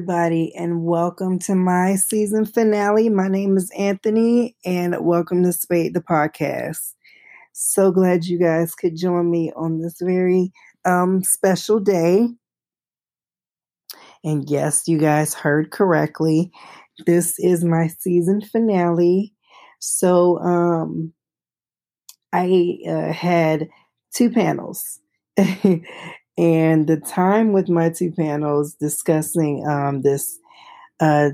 everybody, and welcome to my season finale. My name is Anthony, and welcome to Spade the Podcast. So glad you guys could join me on this very um, special day. And yes, you guys heard correctly. This is my season finale. So um, I uh, had two panels. and the time with my two panels discussing um, this uh,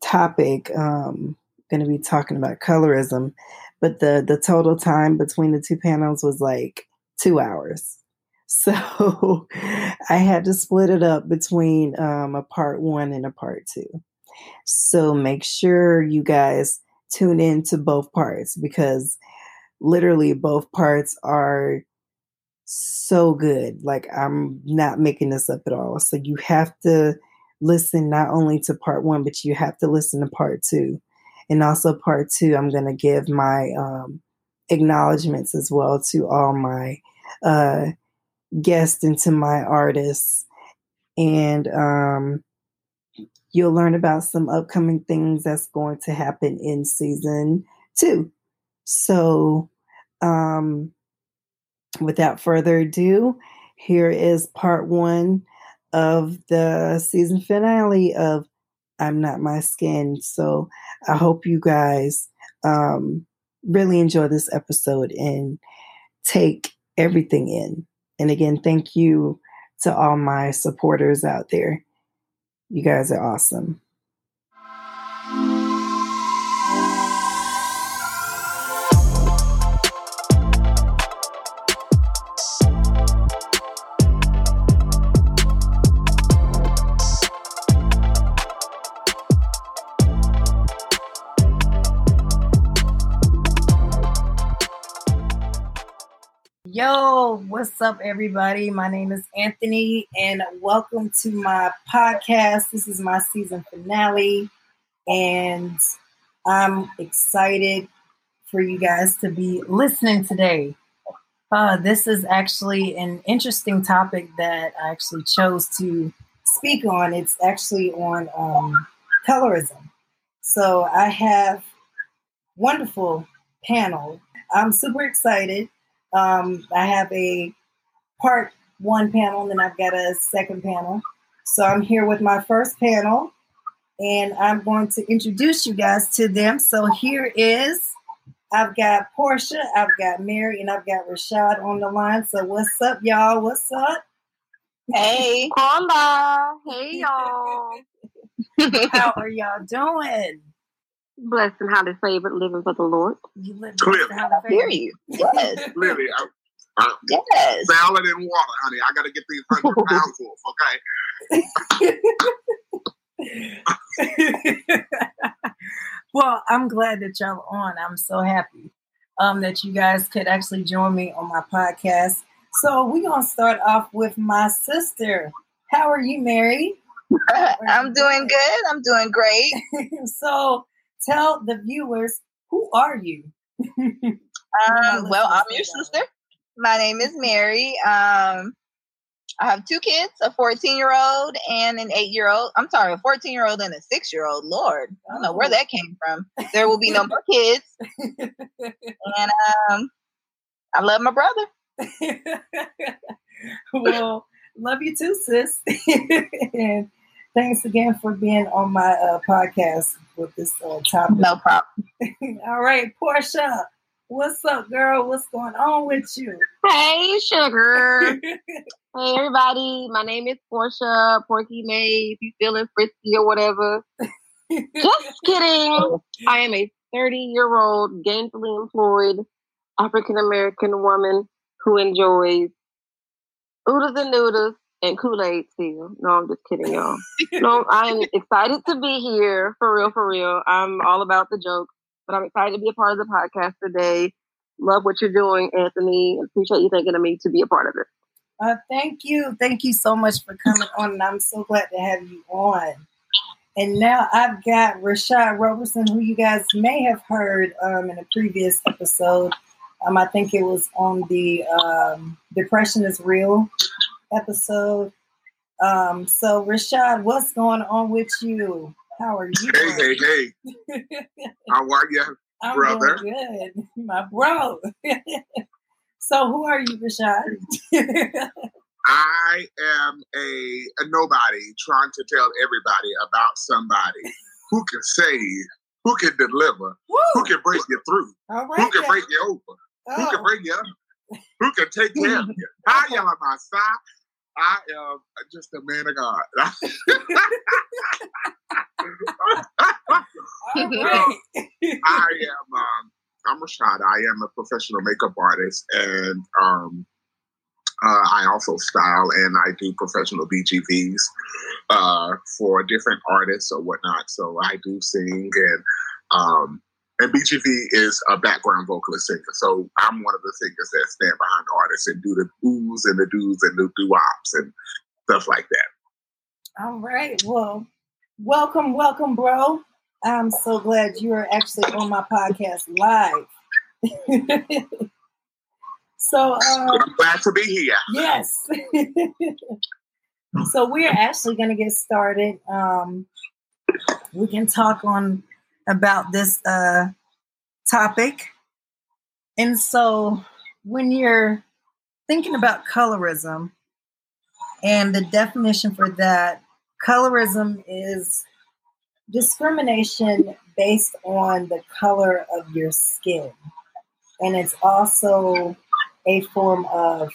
topic, um, going to be talking about colorism, but the the total time between the two panels was like two hours. So I had to split it up between um, a part one and a part two. So make sure you guys tune in to both parts because literally both parts are so good. Like I'm not making this up at all. So you have to listen not only to part one, but you have to listen to part two. And also part two, I'm gonna give my um, acknowledgments as well to all my uh, guests and to my artists. And um, you'll learn about some upcoming things that's going to happen in season two. So um without further ado, here is part one of the season finale of I'm Not My Skin. So I hope you guys um, really enjoy this episode and take everything in. And again, thank you to all my supporters out there. You guys are awesome. What's up, everybody? My name is Anthony, and welcome to my podcast. This is my season finale, and I'm excited for you guys to be listening today. Uh, this is actually an interesting topic that I actually chose to speak on. It's actually on um, colorism. So I have wonderful panel. I'm super excited um, I have a part one panel, and then I've got a second panel. So I'm here with my first panel, and I'm going to introduce you guys to them. So here is I've got Portia, I've got Mary, and I've got Rashad on the line. So what's up, y'all? What's up? Hey. Hola. Hey, y'all. How are y'all doing? Blessed and highly favored, living for the Lord. You live Clearly. blessed and highly hear you. Yes. Literally, I, I, yes. salad and water, honey. I got to get these hundred pounds off, okay? well, I'm glad that y'all are on. I'm so happy um, that you guys could actually join me on my podcast. So we're gonna start off with my sister. How are you, Mary? I'm doing good. I'm doing great. so tell the viewers who are you? Um, well, I'm your sister. My name is Mary. Um, I have two kids, a 14 year old and an eight year old. I'm sorry, a 14 year old and a six year old. Lord, I don't know where that came from. There will be no more kids. And um, I love my brother. well, love you too, sis. and thanks again for being on my uh, podcast with this uh, topic. No problem. All right, Portia, what's up, girl? What's going on with you? Hey, sugar. hey, everybody. My name is Portia Porky May. If you feeling frisky or whatever, just kidding. I am a 30 year old gainfully employed African American woman who enjoys oodles and noodles and Kool Aid still. No, I'm just kidding, y'all. No, I'm excited to be here for real, for real. I'm all about the jokes, but I'm excited to be a part of the podcast today. Love what you're doing, Anthony. Appreciate you thinking of me to be a part of it. Uh, thank you. Thank you so much for coming on. And I'm so glad to have you on. And now I've got Rashad Roberson, who you guys may have heard um, in a previous episode. Um, I think it was on the um, Depression is Real episode. Um, so, Rashad, what's going on with you? How are you? Hey, hey, hey. How are you, I'm brother? good, my bro. so, who are you, Rashad? I am a, a nobody trying to tell everybody about somebody who can save, who can deliver, who can break you through, All who can then. break you over, who can Oh. bring you up, who can take care of you. I am on my side. I am just a man of God. All right. I am um, I'm Rashad. I am a professional makeup artist and um, uh, I also style and I do professional BGVs uh, for different artists or whatnot. So I do sing and um, and BGV is a background vocalist singer. So I'm one of the singers that stand behind the artists and do the oohs and the doos and the doo-wops and stuff like that. All right. Well, welcome, welcome, bro. I'm so glad you are actually on my podcast live. so, um, I'm glad to be here. yes. so we're actually going to get started. Um, we can talk on about this uh, topic. And so, when you're thinking about colorism, and the definition for that, colorism is discrimination based on the color of your skin. And it's also a form of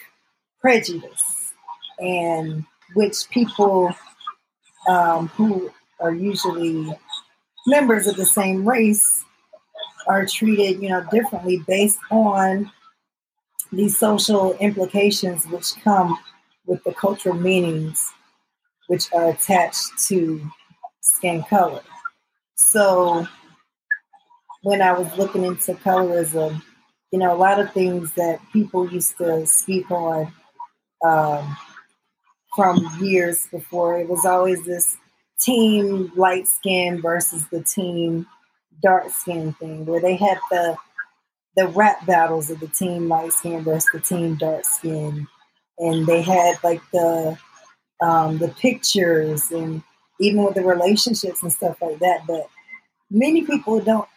prejudice, and which people um, who are usually members of the same race are treated, you know, differently based on these social implications which come with the cultural meanings which are attached to skin color. So when I was looking into colorism, you know, a lot of things that people used to speak on um, from years before, it was always this team light skin versus the team dark skin thing, where they had the the rap battles of the team light skin versus the team dark skin, and they had like the um, the pictures and even with the relationships and stuff like that. But many people don't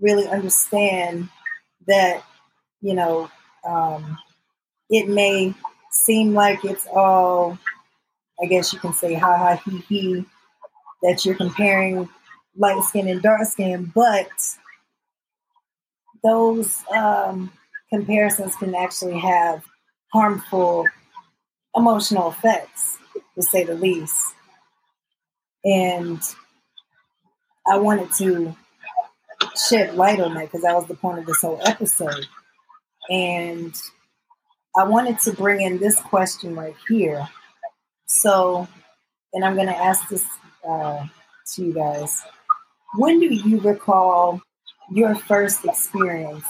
really understand that, you know, um, it may seem like it's all, I guess you can say, ha ha he he, that you're comparing light skin and dark skin, but those um, comparisons can actually have harmful emotional effects, to say the least. And I wanted to shed light on that because that was the point of this whole episode. And I wanted to bring in this question right here. So, and I'm going to ask this uh, to you guys. When do you recall your first experience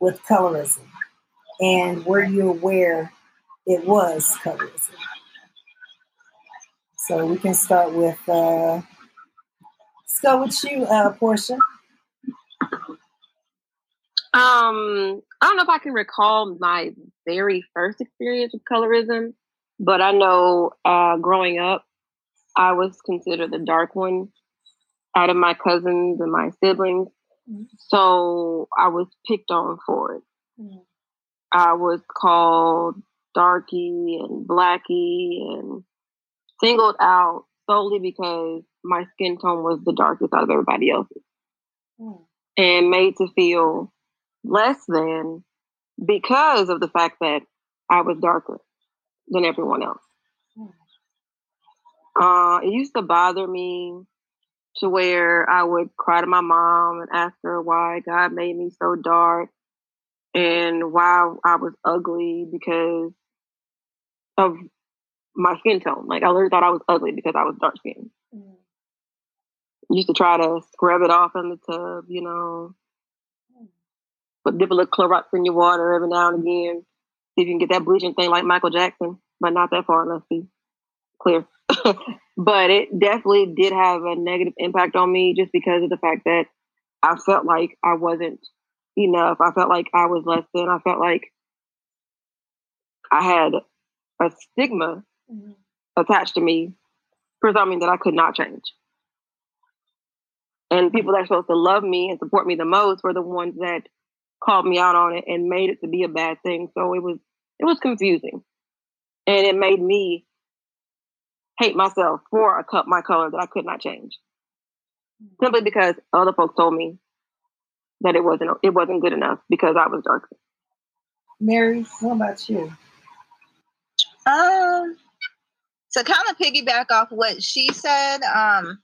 with colorism? And were you aware it was colorism? So we can start with, uh, let's go with you, uh, Portia. Um, I don't know if I can recall my very first experience with colorism, but I know uh, growing up, I was considered the dark one out of my cousins and my siblings. Mhm. So I was picked on for it. Mhm. I was called darky and blacky and singled out solely because my skin tone was the darkest out of everybody else's Mm. and made to feel less than because of the fact that I was darker than everyone else. Mm. Uh, it used to bother me to where I would cry to my mom and ask her why God made me so dark and why I was ugly because of my skin tone. Like I literally thought I was ugly because I was dark skinned. Mm. Used to try to scrub it off in the tub, you know. But dip a little Clorox in your water every now and again. See if you can get that bleaching thing like Michael Jackson, but not that far enough to be clear. but it definitely did have a negative impact on me just because of the fact that I felt like I wasn't enough. I felt like I was less than. I felt like I had a stigma mm-hmm. attached to me for something that I could not change. And people that are supposed to love me and support me the most were the ones that called me out on it and made it to be a bad thing. So it was it was confusing. And it made me hate myself for a cup my color that I could not change. Simply because other folks told me that it wasn't it wasn't good enough because I was darker. Mary, what about you? Um to kind of piggyback off what she said, um,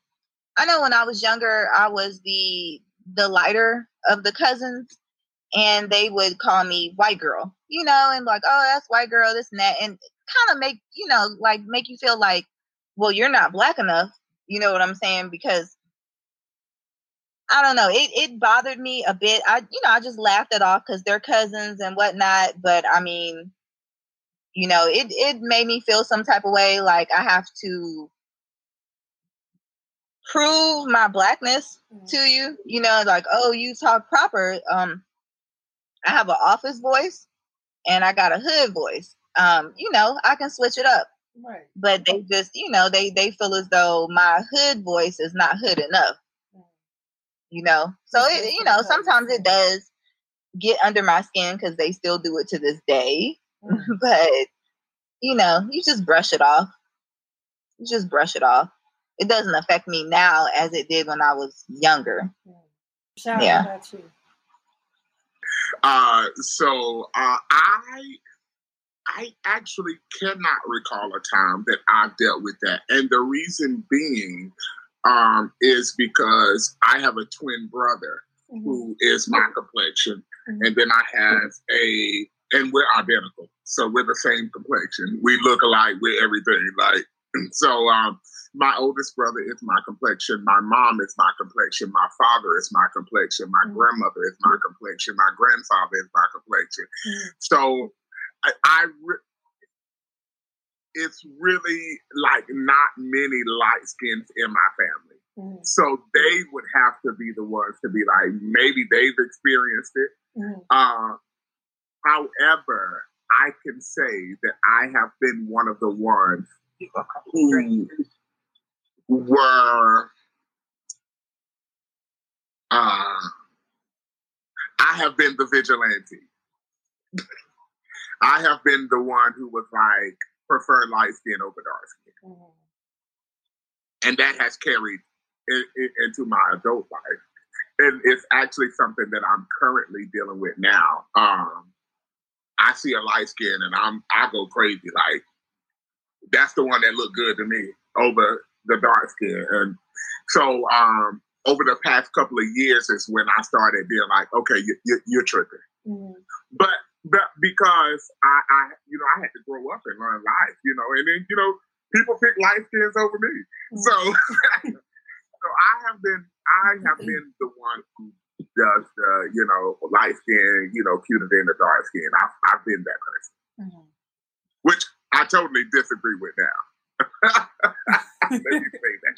I know when I was younger, I was the the lighter of the cousins, and they would call me white girl, you know, and like, oh, that's white girl, this and that, and kind of make you know, like make you feel like, well, you're not black enough, you know what I'm saying? Because I don't know, it it bothered me a bit. I you know, I just laughed it off because they're cousins and whatnot, but I mean, you know, it it made me feel some type of way, like I have to prove my blackness mm-hmm. to you. You know, like, oh, you talk proper. Um, I have an office voice and I got a hood voice. Um, you know, I can switch it up. Right. But they just, you know, they they feel as though my hood voice is not hood enough. You know, so it, you know, sometimes it does get under my skin because they still do it to this day. Mm. but you know, you just brush it off. You just brush it off it doesn't affect me now as it did when I was younger. Shout yeah. about you. Uh, so uh, I I actually cannot recall a time that I've dealt with that, and the reason being um, is because I have a twin brother mm-hmm. who is my complexion, mm-hmm. and then I have a and we're identical, so we're the same complexion. We look alike. We're everything like so. Um, my oldest brother is my complexion. My mom is my complexion. My father is my complexion. My mm-hmm. grandmother is my complexion. My grandfather is my complexion. Mm-hmm. So I, I re- it's really like not many light skins in my family. Mm-hmm. So they would have to be the ones to be like, maybe they've experienced it. Mm-hmm. Uh, however, I can say that I have been one of the ones who were uh, I have been the vigilante. I have been the one who was like prefer light skin over dark skin, mm-hmm. and that has carried in, in, into my adult life, and it's actually something that I'm currently dealing with now. Um, I see a light skin and I'm I go crazy like that's the one that looked good to me over the dark skin. And so um, over the past couple of years is when I started being like, okay, you, you, you're tripping. Mm-hmm. But but because I, I, you know, I had to grow up and learn life, you know, and then you know, people pick light skins over me. Mm-hmm. So so I have been I have been the one who does the, you know, light skin, you know, cuter than the dark skin. I've, I've been that person. Mm-hmm. Which I totally disagree with now. Let me say that.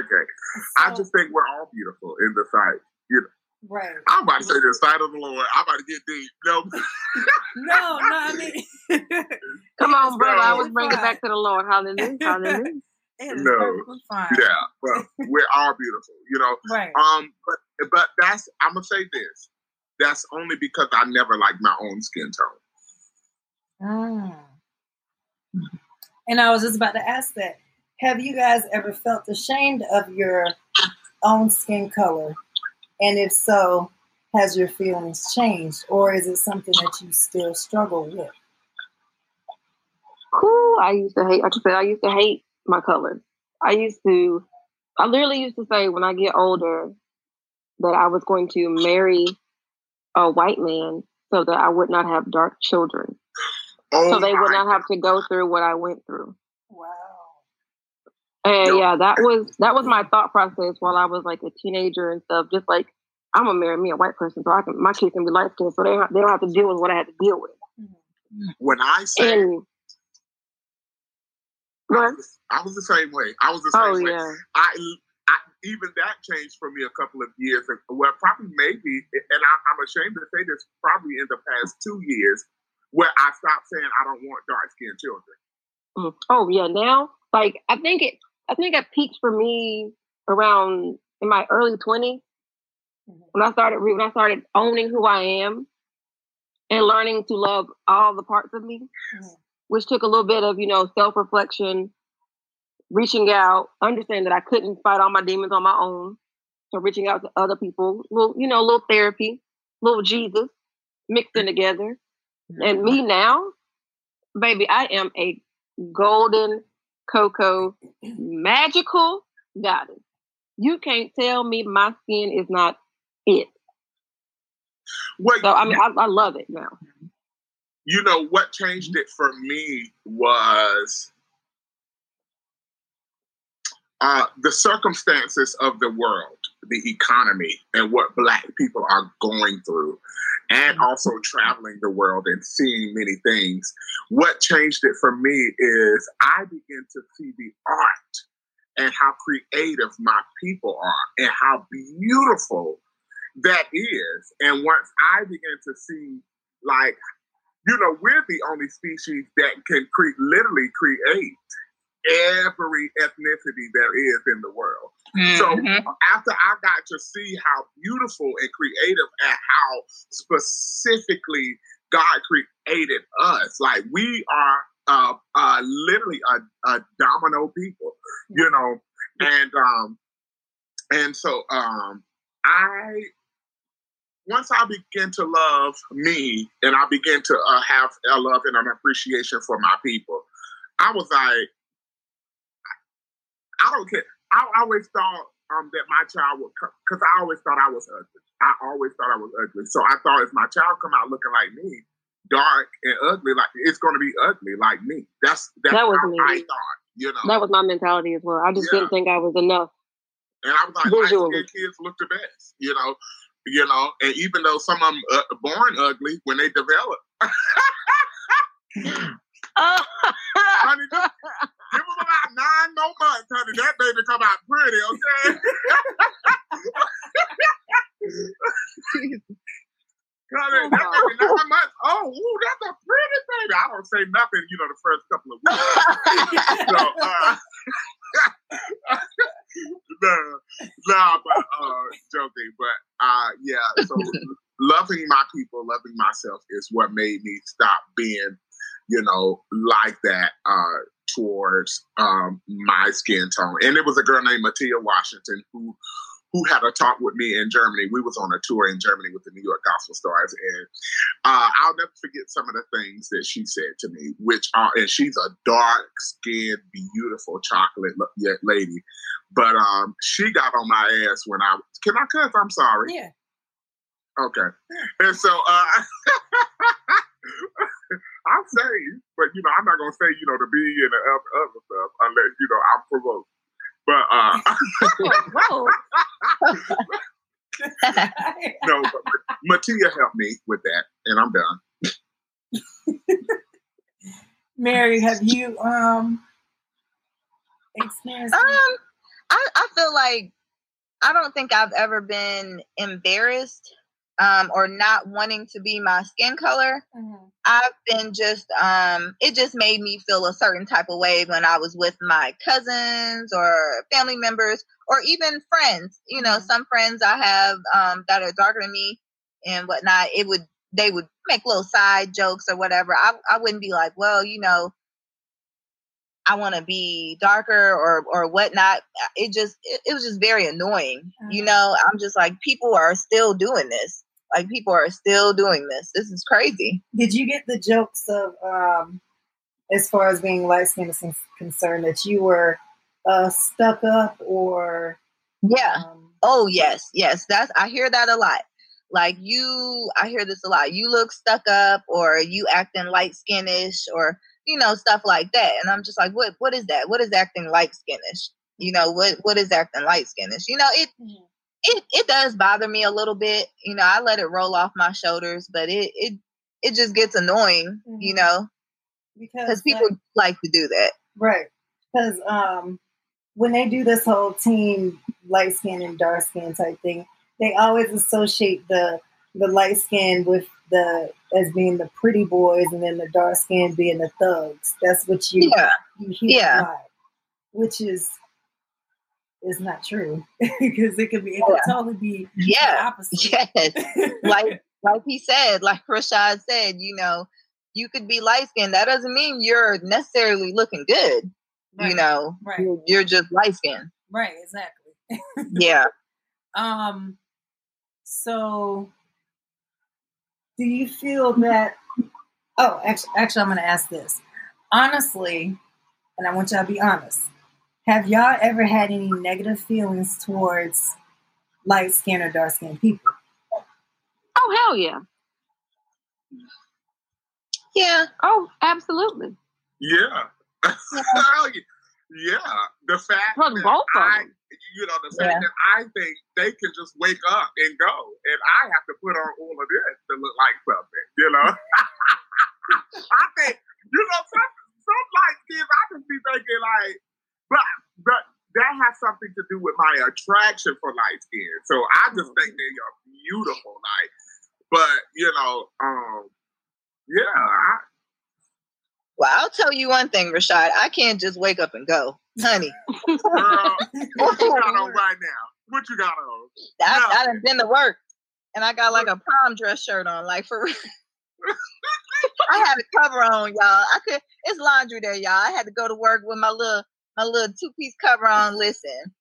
Okay. So, I just think we're all beautiful in the sight. You know. Right. I'm about to say the sight of the Lord. I'm about to get deep. No. no, no, I mean Come on, brother. I was bringing it back to the Lord. Hallelujah. Hallelujah. no. Yeah, but we're all beautiful, you know. Right. Um, but but that's I'm gonna say this. That's only because I never liked my own skin tone. Ah. And I was just about to ask that. Have you guys ever felt ashamed of your own skin color? And if so, has your feelings changed? Or is it something that you still struggle with? Cool. I used to hate, like I just said, I used to hate my color. I used to, I literally used to say when I get older that I was going to marry a white man so that I would not have dark children. Oh so they would not have to go through what I went through. And yeah, that was that was my thought process while I was like a teenager and stuff. Just like I'm gonna marry me a white person, so I can my kids can be light skinned, so they don't, they don't have to deal with what I had to deal with. When I say and, I was, I was, the same way. I was the same oh, way. Yeah. I, I even that changed for me a couple of years. and Well, probably maybe, and I, I'm ashamed to say this, probably in the past two years, where I stopped saying I don't want dark skinned children. Mm. Oh yeah, now like I think it, I think it peaked for me around in my early 20s mm-hmm. when I started when I started owning who I am and learning to love all the parts of me, mm-hmm. which took a little bit of you know self reflection, reaching out, understanding that I couldn't fight all my demons on my own, so reaching out to other people, little you know, little therapy, little Jesus mixing together, mm-hmm. and me now, baby, I am a golden cocoa magical goddess. You can't tell me my skin is not it. Well, so I mean, I, I love it now. You know what changed it for me was uh, the circumstances of the world, the economy, and what Black people are going through, and mm-hmm. also traveling the world and seeing many things. What changed it for me is I began to see the art and how creative my people are and how beautiful that is. And once I began to see, like, you know, we're the only species that can cre- literally create every ethnicity there is in the world. Mm-hmm. So after I got to see how beautiful and creative and how specifically God created us, like we are uh, uh, literally a, a domino people, you know, and um, and so um, I once I begin to love me and I begin to uh, have a love and an appreciation for my people, I was like, I don't care. I always thought um, that my child would, come because I always thought I was ugly. I always thought I was ugly. So I thought if my child come out looking like me, dark and ugly, like it's going to be ugly like me. That's that's that was me. I thought. You know, that was my mentality as well. I just yeah. didn't think I was enough. And I was like, Visually. light kids look the best. You know, you know, and even though some of them uh, born ugly, when they develop. oh. honey, give them about nine more months, honey. That baby come out pretty, okay? Honey, that baby nine months. Oh, ooh, that's a pretty baby. I don't say nothing, you know, the first couple of weeks. so, uh, no, no, but uh, joking. But uh, yeah. So loving my people, loving myself is what made me stop being, you know, like that uh, towards um, my skin tone. And it was a girl named Matia Washington who who had a talk with me in Germany. We was on a tour in Germany with the New York Gospel Stars, and uh, I'll never forget some of the things that she said to me. Which are, and she's a dark skinned, beautiful chocolate lady, but um, she got on my ass when I can I cuss? I'm sorry. Yeah. Okay. And so uh, I'll say, but you know, I'm not gonna say you know the B and the other stuff unless you know I'm provoked. But uh, no, but Matia helped me with that, and I'm done. Mary, have you um experienced? Um, I, I feel like I don't think I've ever been embarrassed um, or not wanting to be my skin color. Mm-hmm. I've been just, um, it just made me feel a certain type of way when I was with my cousins or family members or even friends. You know, mm-hmm. some friends I have um, that are darker than me and whatnot, it would, they would make little side jokes or whatever. I, I wouldn't be like, well, you know, I want to be darker or or whatnot. It just it, it was just very annoying. Mm-hmm. You know, I'm just like people are still doing this. Like people are still doing this. This is crazy. Did you get the jokes of um as far as being light skinned is concerned that you were uh stuck up or Yeah. Um, oh yes, yes. That's I hear that a lot. Like you I hear this a lot. You look stuck up or you acting light skinnish or you know, stuff like that. And I'm just like, what what is that? What is acting light skinnish? You know, what what is acting light skinnish? You know, it mm-hmm. it it does bother me a little bit. You know, I let it roll off my shoulders, but it it it just gets annoying, mm-hmm. you know, because people like, like to do that. Right. because um, when they do this whole team light skin and dark skin type thing, they always associate the the light skin with the as being the pretty boys, and then the dark skin being the thugs. That's what you yeah you hear yeah. lot, which is is not true because it could be it could yeah. totally be yeah opposite. yes like like he said like Rashad said you know you could be light skinned that doesn't mean you're necessarily looking good right. you know right. you're, you're just light skinned right exactly yeah um so do you feel that oh actually actually i'm going to ask this. Honestly and i want y'all to be honest have y'all ever had any negative feelings towards light skinned or dark skinned people? Oh hell yeah. Yeah. Oh absolutely. Yeah. Yeah. Yeah. the fact that both I, you know, the yeah. I think they can just wake up and go, and I have to put on all of this to look like something, you know. I think, you know, some some light skins, I can be thinking like, but but that has something to do with my attraction for light skin. So I just think mm-hmm. they are beautiful, like. But you know, um, yeah. I, well, I'll tell you one thing, Rashad. I can't just wake up and go honey. Girl, what you got on right now? What you got on? I, I done been to work, and I got like a prom dress shirt on, like for. real. I had a cover on, y'all. I could. It's laundry day, y'all. I had to go to work with my little my little two piece cover on. Listen,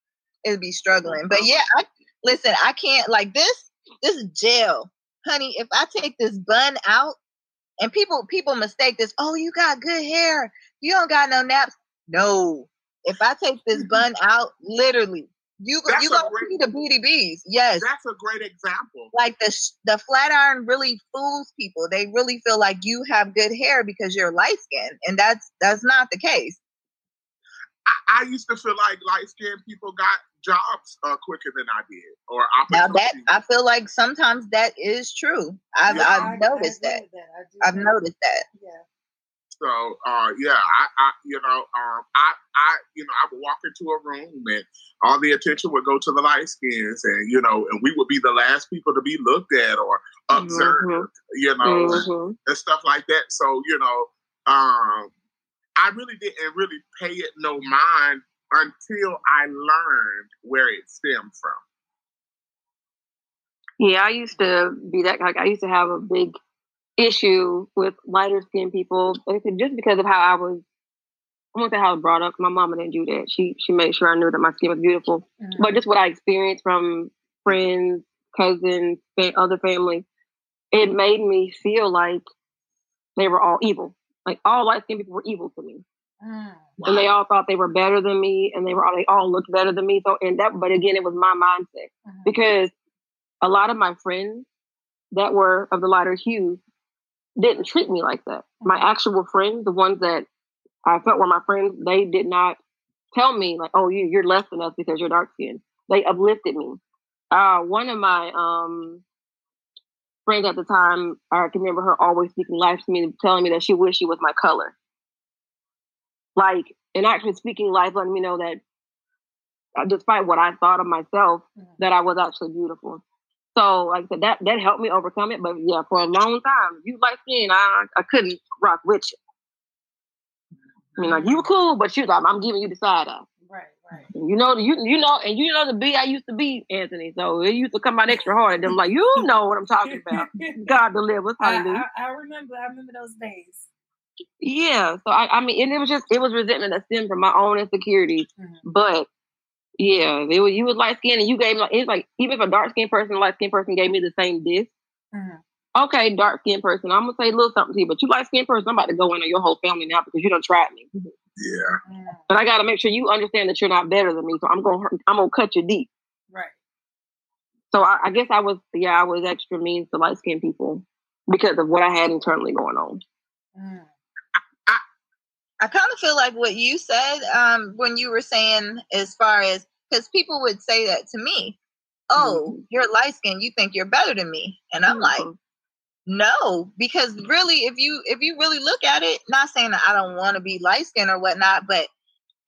it'd be struggling, but yeah, I listen. I can't like this. This is jail, honey. If I take this bun out, and people people mistake this. Oh, you got good hair. You don't got no naps. No, if I take this bun out, literally, you that's you gonna see the BDBs. Yes, that's a great example. Like the the flat iron really fools people. They really feel like you have good hair because you're light skinned, and that's that's not the case. I, I used to feel like light skinned people got jobs uh, quicker than I did, or now that I feel like sometimes that is true. I've, yeah. I've noticed that. that. I've noticed that. Yeah. So uh, yeah, I, I you know um, I I you know I would walk into a room and all the attention would go to the light skins and you know and we would be the last people to be looked at or observed, mm-hmm. you know, mm-hmm. and stuff like that. So you know, um, I really didn't really pay it no mind until I learned where it stemmed from. Yeah, I used to be that like I used to have a big issue with lighter skinned people, just because of how I was. I won't say how I was brought up. My mama didn't do that. She she made sure I knew that my skin was beautiful. Mm-hmm. But just what I experienced from friends, cousins, other family, it made me feel like they were all evil. Like all light skinned people were evil to me. Mm, wow. And they all thought they were better than me and they were all they all looked better than me. So and that but again it was my mindset. Mm-hmm. Because a lot of my friends that were of the lighter hue didn't treat me like that. My mm-hmm. actual friends, the ones that I felt were my friends, they did not tell me like, "Oh, you you're less than us because you're dark skinned." They uplifted me. Uh, one of my um, friends at the time, I can remember her always speaking life to me, telling me that she wished she was my color. Like, and actually speaking life, letting me know that uh, despite what I thought of myself, mm-hmm. that I was actually beautiful. So like I said, that that helped me overcome it. But yeah, for a long time, you like skin, I I couldn't rock with you. I mean, like you were cool, but you like I'm giving you the side eye. Right, right. You know, you you know, and you know the B I used to be Anthony, so it used to come out extra hard. And them like, you know what I'm talking about. God delivers. Hallelujah. I, I, I remember. I remember those days. Yeah. So I, I mean, and it was just it was resentment that stemmed from my own insecurities, mm-hmm. but yeah, they were, you was light skinned and you gave me like it's like even if a dark skinned person, light skinned person gave me the same diss. Mm-hmm. Okay, dark skinned person, I'm gonna say a little something to you, but you light skinned person, I'm about to go in on your whole family now because you don't try me. Yeah. But I gotta make sure you understand that you're not better than me. So I'm gonna I'm gonna cut you deep. Right. So I, I guess I was yeah, I was extra mean to light skinned people because of what I had internally going on. Mm. I kind of feel like what you said um, when you were saying, as far as because people would say that to me, "Oh, mm-hmm. you're light skinned, you think you're better than me," and I'm mm-hmm. like, "No," because really, if you if you really look at it, not saying that I don't want to be light skinned or whatnot, but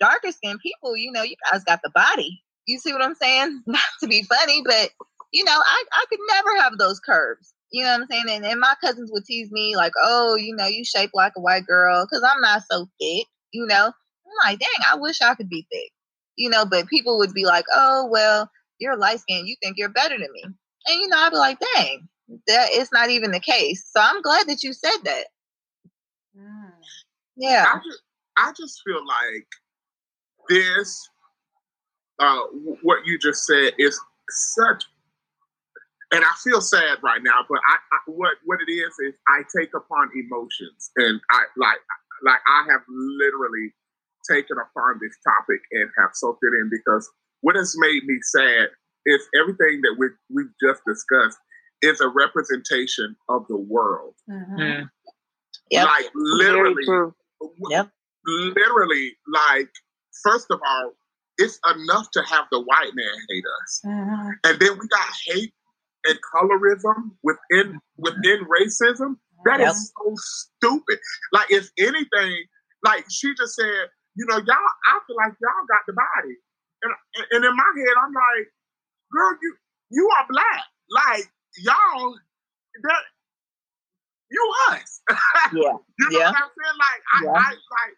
darker skinned people, you know, you guys got the body. You see what I'm saying? Not to be funny, but you know, I, I could never have those curves. You know what I'm saying? And, and my cousins would tease me like, oh, you know, you shape like a white girl because I'm not so thick, you know. I'm like, dang, I wish I could be thick. You know, but people would be like, oh, well, you're light skinned, you think you're better than me. And you know, I'd be like, dang, that it's not even the case. So I'm glad that you said that. Mm. Yeah. I just, I just feel like this, uh, what you just said is such, and I feel sad right now. But I, I, what what it is is I take upon emotions, and I like like I have literally taken upon this topic and have soaked it in because what has made me sad is everything that we we've just discussed is a representation of the world. Mm-hmm. Mm. Yep. Like literally, yep. literally, like first of all, it's enough to have the white man hate us, mm-hmm. and then we got hate and colorism within within racism. That yep. is so stupid. Like if anything, like she just said, you know, y'all. I feel like y'all got the body, and and in my head, I'm like, girl, you you are black. Like y'all, that you us. Yeah. you know yeah. what I'm saying? Like I, yeah. I like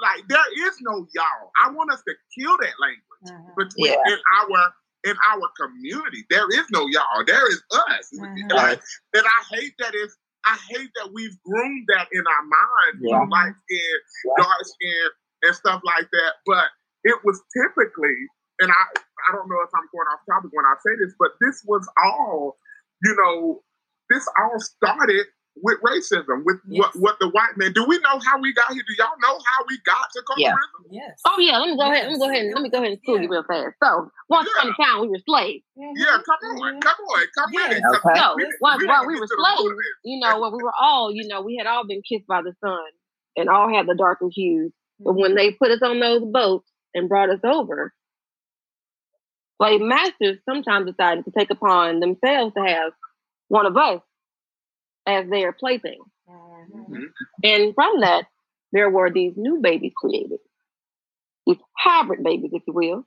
like there is no y'all. I want us to kill that language mm-hmm. between yeah. in our in our community. There is no y'all. There is us. Mm-hmm. Like, and I hate that it's I hate that we've groomed that in our mind, yeah. light skin, yeah. dark skin, and stuff like that. But it was typically, and I I don't know if I'm going off topic when I say this, but this was all, you know, this all started with racism, with yes. what, what the white man. Do we know how we got here? Do y'all know how we got to colorism? Yeah. Yes. Oh yeah. Let me go yes. ahead. Let me go ahead. And, let me go ahead and school yeah. you real fast. So once yeah. upon a time we were slaves. Mm-hmm. Yeah. Come on. Mm-hmm. Come on. Come yeah. with it. Okay. So we, while, we, while we were slaves, you know, when we were all, you know, we had all been kissed by the sun and all had the darker hues. Mm-hmm. But when they put us on those boats and brought us over, slave masters sometimes decided to take upon themselves to have one of us as their plaything. Mm-hmm. And from that, there were these new babies created, these hybrid babies, if you will.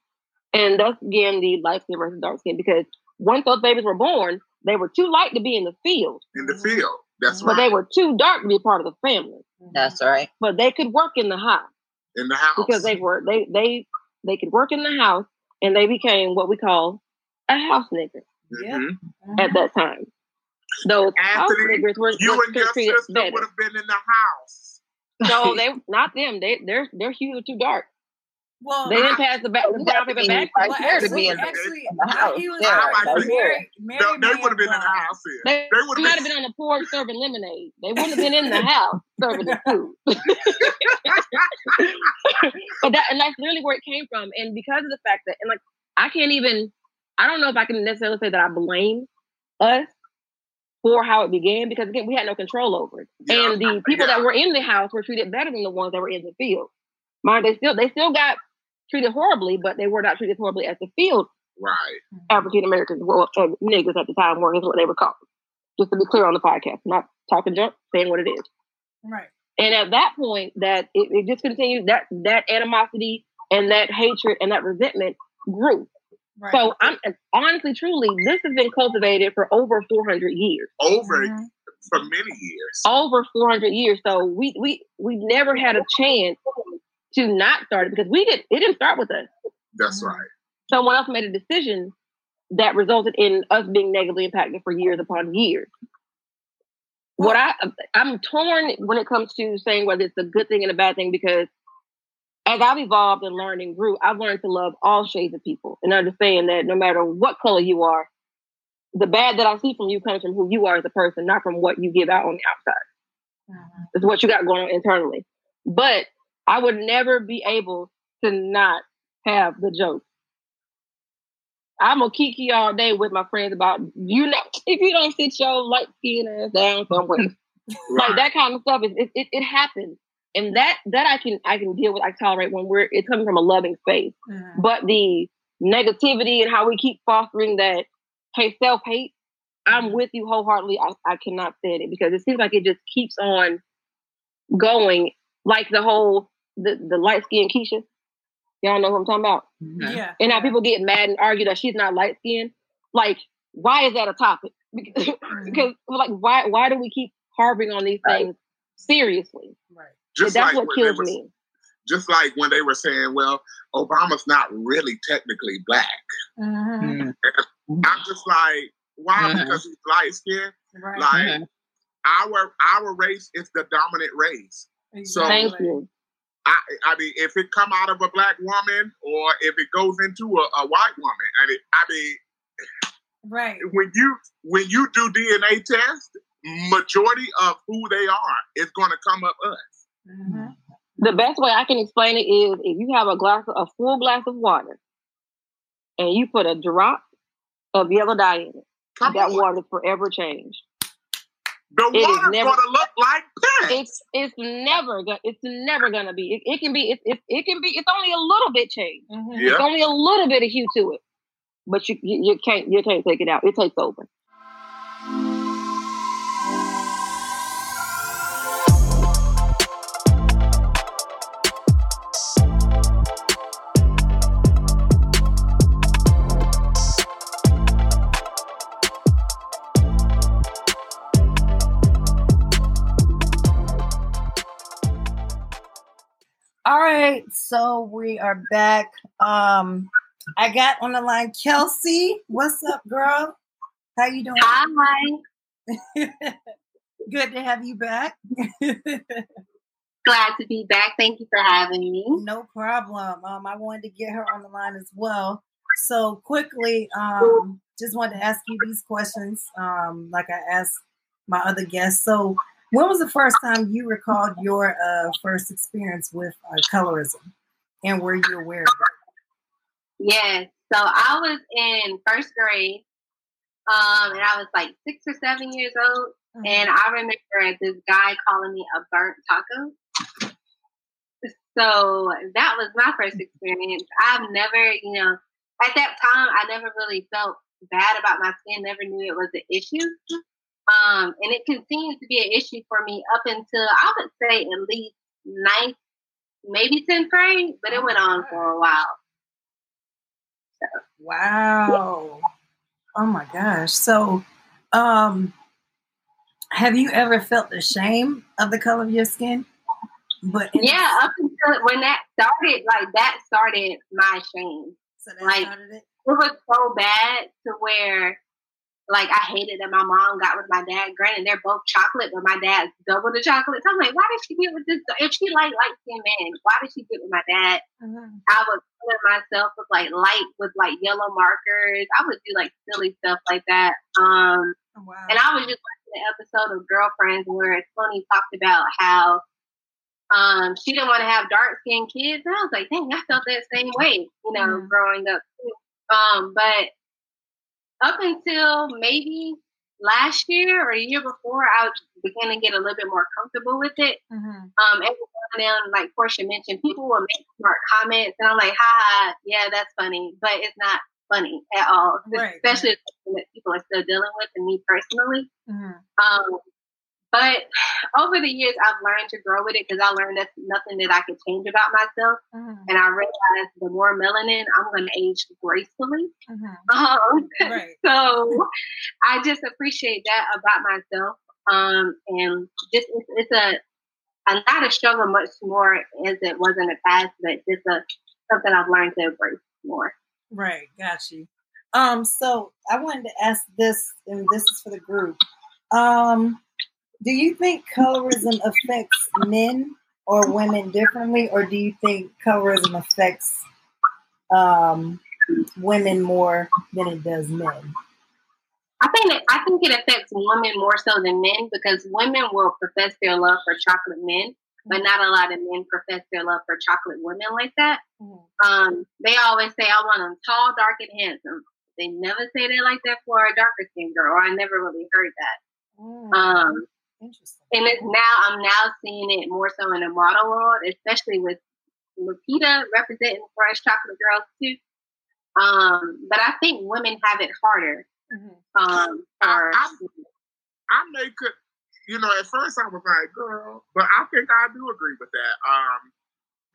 And thus, again, the light skin versus dark skin, because once those babies were born, they were too light to be in the field. In the field. That's but right. But they were too dark to be part of the family. That's right. But they could work in the house. In the house. Because they were they they they could work in the house and they became what we call a house nigger mm-hmm. at that time. Those house niggers were you and your sister better. would have been in the house. No, they not them. They they're they're hues too dark. Well, they didn't pass the back the brown paper back. Well, actually, actually, the house. He was yeah, right. Mary, Mary they, they would have been in the house. They, they would have been on the porch serving lemonade. They wouldn't have been in the house serving the food. but that and that's really where it came from. And because of the fact that and like I can't even I don't know if I can necessarily say that I blame us for how it began because again we had no control over it. Yeah, and the people yeah. that were in the house were treated better than the ones that were in the field. Mind they still they still got treated horribly, but they were not treated horribly as the field. Right. African Americans, well, uh, niggers at the time were is what they were called. Just to be clear on the podcast, not talking junk, saying what it is. Right. And at that point, that it, it just continued that that animosity and that hatred and that resentment grew. Right. So I'm honestly, truly, this has been cultivated for over 400 years. Over mm-hmm. for many years. Over 400 years. So we we we never had a chance to not start it because we did. It didn't start with us. That's mm-hmm. right. Someone else made a decision that resulted in us being negatively impacted for years upon years. What I I'm torn when it comes to saying whether it's a good thing and a bad thing because as I've evolved and learned and grew, I've learned to love all shades of people and understand that no matter what color you are, the bad that I see from you comes from who you are as a person, not from what you give out on the outside. Mm-hmm. It's what you got going on internally. But I would never be able to not have the joke. I'm gonna kiki all day with my friends about you know if you don't sit your light skin ass down somewhere, right. like that kind of stuff. Is it, it, it happens and that that I can I can deal with. I tolerate when we're it's coming from a loving space. Mm-hmm. But the negativity and how we keep fostering that hey self hate, I'm with you wholeheartedly. I, I cannot stand it because it seems like it just keeps on going. Like the whole the, the light skinned Keisha. Y'all know who I'm talking about? Mm-hmm. Yeah. And now people get mad and argue that she's not light skinned. Like, why is that a topic? because, because like why why do we keep harping on these things right. seriously? Right. Just that's like what kills me. Just like when they were saying, "Well, Obama's not really technically black," mm-hmm. I'm just like, why? Mm-hmm. Because he's light skinned. Right. Like mm-hmm. our our race is the dominant race. Exactly. So thank you. I, I mean, if it come out of a black woman or if it goes into a, a white woman, I mean, I mean, right when you when you do DNA test, majority of who they are is going to come up us. Mm-hmm. The best way I can explain it is if you have a glass, of a full glass of water, and you put a drop of yellow dye in it, come that on. water forever changed. The water's never, gonna look like piss. It's it's never gonna it's never gonna be. It, it can be it, it, it can be it's only a little bit changed. Mm-hmm. Yeah. It's only a little bit of hue to it, but you, you you can't you can't take it out. It takes over. Right, so we are back. Um, I got on the line Kelsey. What's up, girl? How you doing? Hi. Good to have you back. Glad to be back. Thank you for having me. No problem. Um, I wanted to get her on the line as well. So quickly, um, just wanted to ask you these questions, um, like I asked my other guests. So when was the first time you recalled your uh, first experience with uh, colorism, and were you aware of it? Yes. So I was in first grade, um, and I was like six or seven years old, mm-hmm. and I remember this guy calling me a burnt taco. So that was my first experience. I've never, you know, at that time, I never really felt bad about my skin. Never knew it was an issue. Um, and it continues to be an issue for me up until I would say at least ninth, maybe 10th grade, but it went on for a while. So, wow. Oh my gosh. So, um, have you ever felt the shame of the color of your skin? But yeah, up until when that started, like that started my shame. So like, started it? it was so bad to where like I hated that my mom got with my dad. Granted, they're both chocolate, but my dad's double the chocolate. So I'm like, why did she get with this? If she like light skinned men, why did she get with my dad? Mm-hmm. I would color myself with like light with like yellow markers. I would do like silly stuff like that. Um, oh, wow. and I was just watching the episode of Girlfriends where Tony talked about how um she didn't want to have dark skinned kids. And I was like, dang, I felt that same way, you know, mm-hmm. growing up. Um, but up until maybe last year or a year before, I began to get a little bit more comfortable with it. Mm-hmm. Um, every now and then, like Portia mentioned, people will make smart comments, and I'm like, "Ha ha, yeah, that's funny," but it's not funny at all, right, especially right. that people are still dealing with, and me personally. Mm-hmm. Um, but over the years, I've learned to grow with it because I learned that's nothing that I could change about myself. Mm-hmm. And I realized the more melanin, I'm going to age gracefully. Mm-hmm. Um, right. so I just appreciate that about myself. Um, and just it's, it's a, a not a struggle much more as it was in the past, but just a something I've learned to embrace more. Right, got you. Um, so I wanted to ask this, and this is for the group. Um, do you think colorism affects men or women differently, or do you think colorism affects um, women more than it does men? I think that, I think it affects women more so than men because women will profess their love for chocolate men, but not a lot of men profess their love for chocolate women like that. Mm-hmm. Um, they always say, "I want them tall, dark, and handsome." They never say they like that for a darker skin girl, or I never really heard that. Mm-hmm. Um, Interesting. And it's now I'm now seeing it more so in the model world, especially with Lupita representing Fresh Chocolate Girls too. Um, but I think women have it harder. Mm-hmm. Um, I, I, I may could, you know, at first I was like, girl, but I think I do agree with that. Um,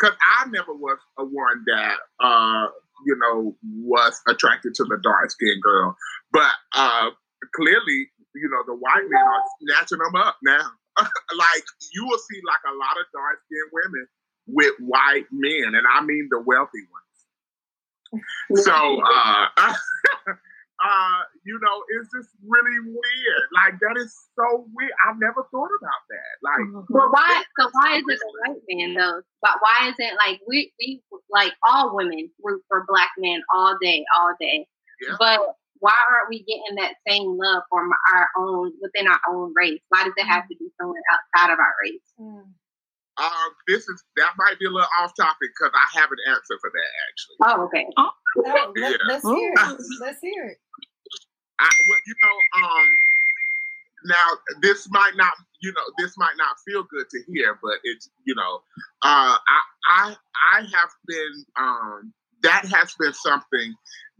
because I never was a one that uh, you know was attracted to the dark skinned girl, but uh, clearly, you know, the white men are snatching them up now. like you will see like a lot of dark skinned women with white men, and I mean the wealthy ones. So uh, uh, you know, it's just really weird. Like that is so weird. I've never thought about that. Like, mm-hmm. but why? So why is it a white man though? But why is it like we we like all women root for black men all day, all day? Yeah. But why aren't we getting that same love from our own within our own race? Why does it have to be someone outside of our race? Mm. Um, this is that might be a little off topic because I have an answer for that actually. Oh, okay. Oh, let, us hear it. Let's hear it. I, well, you know, um, now this might not, you know, this might not feel good to hear, but it's, you know, uh, I, I, I have been, um, that has been something